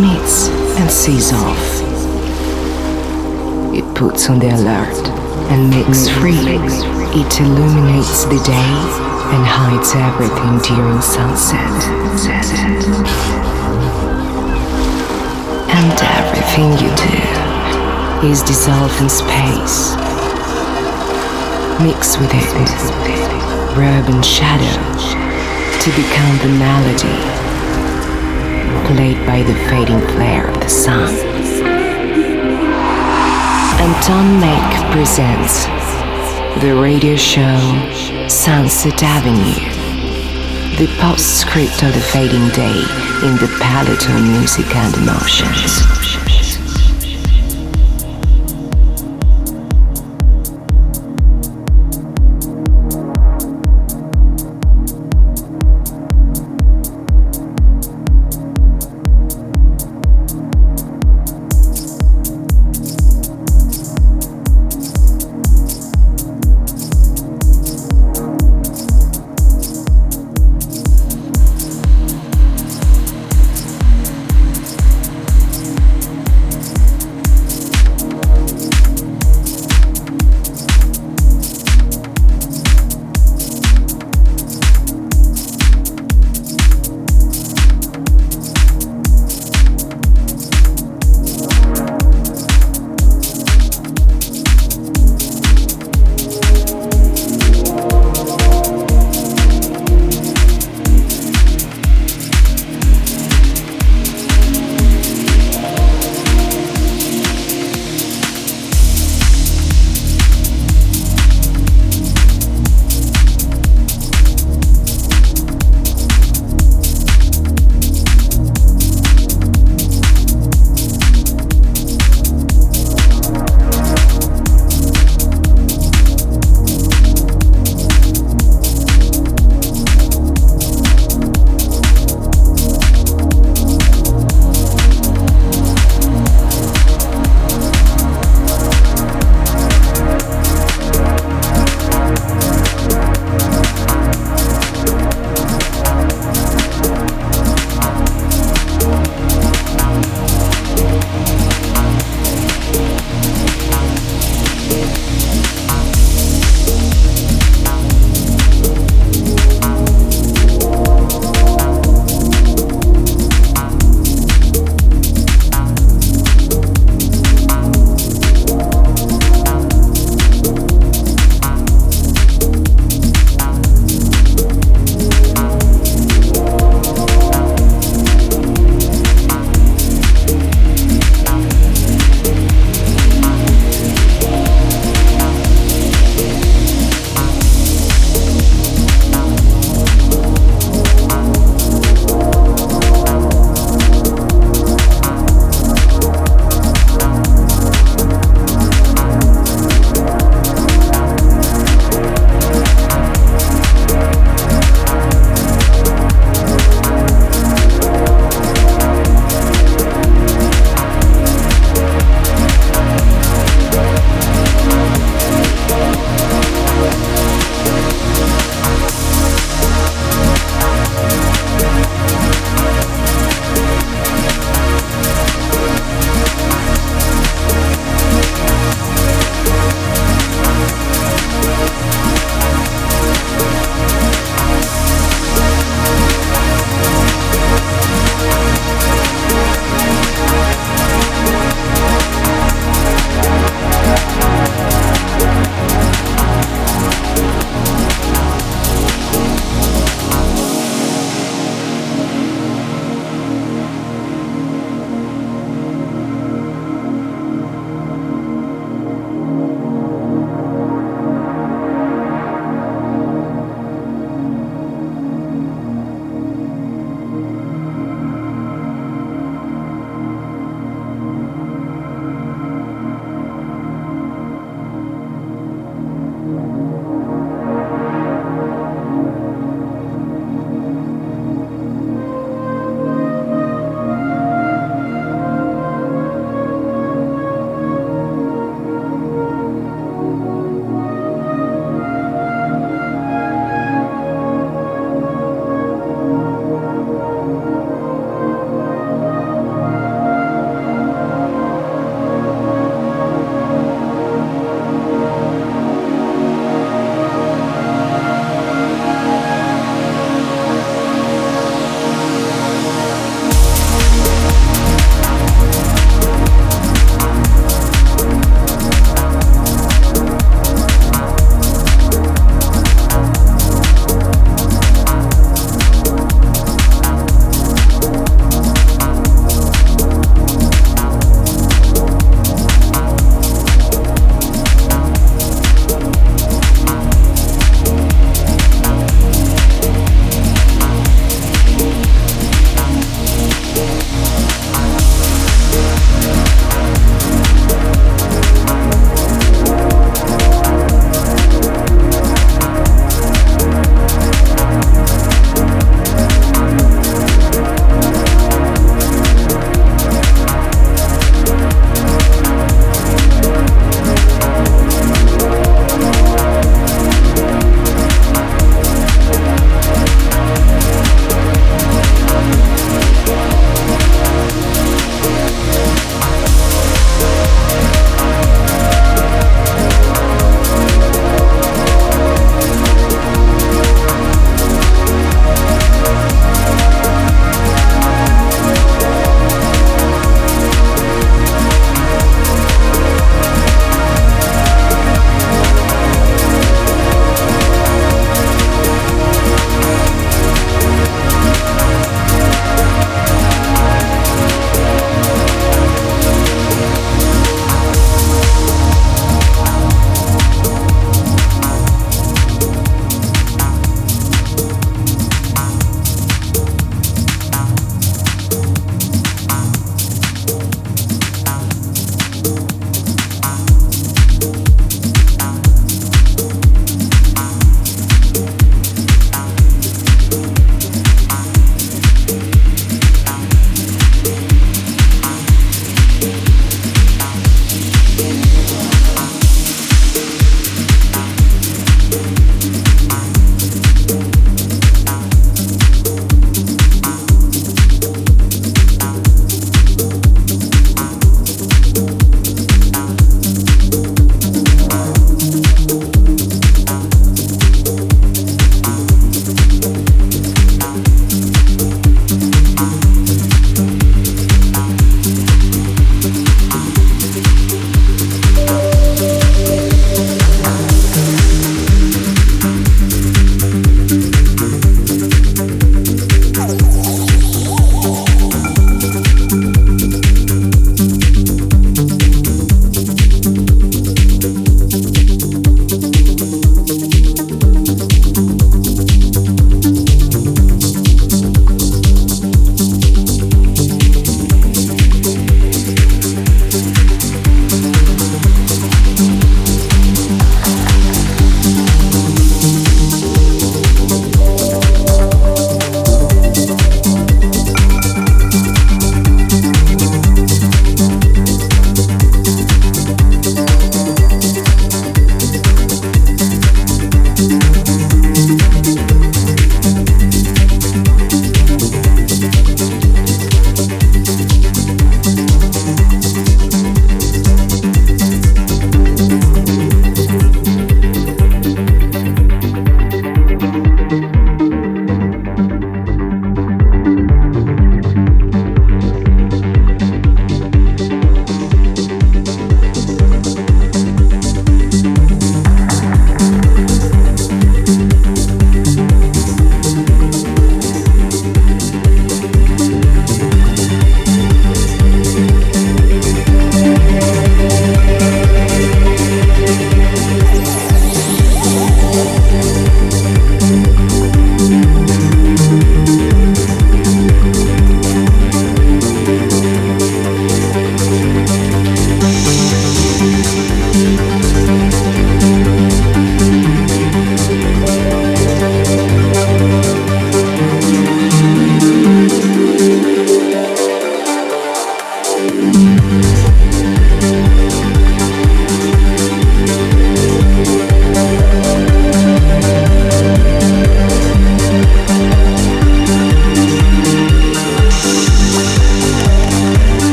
Meets and sees off. It puts on the alert and makes free. It illuminates the day and hides everything during sunset. And everything you do is dissolved in space. Mix with it, rub and shadow to become the melody played by the fading flare of the sun. Anton Make presents the radio show Sunset Avenue, the postscript of the fading day in the palette of music and emotions.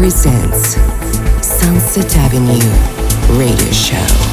Presents Sunset Avenue Radio Show.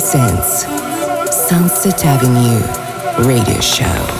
Presents Sunset Avenue Radio Show.